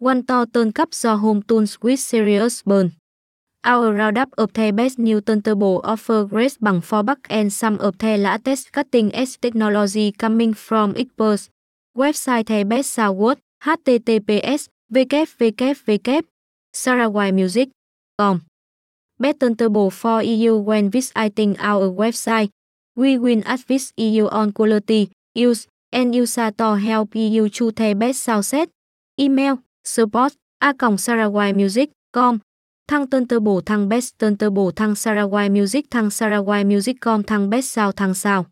One to turn cup Do home tools with serious burn. Our roundup of the best new turntable offer great bằng for back and some of the latest cutting edge technology coming from experts. Website the best sound https www sarawaimusic.com Best turntable for EU when visiting our website. We will advise EU on quality, use, and use to help EU choose the best sound set. Email support a sarawaimusic.com Thăng turntable thăng best turntable thăng Sarawai Music, thăng Sarawai Music.com thăng best sao thăng sao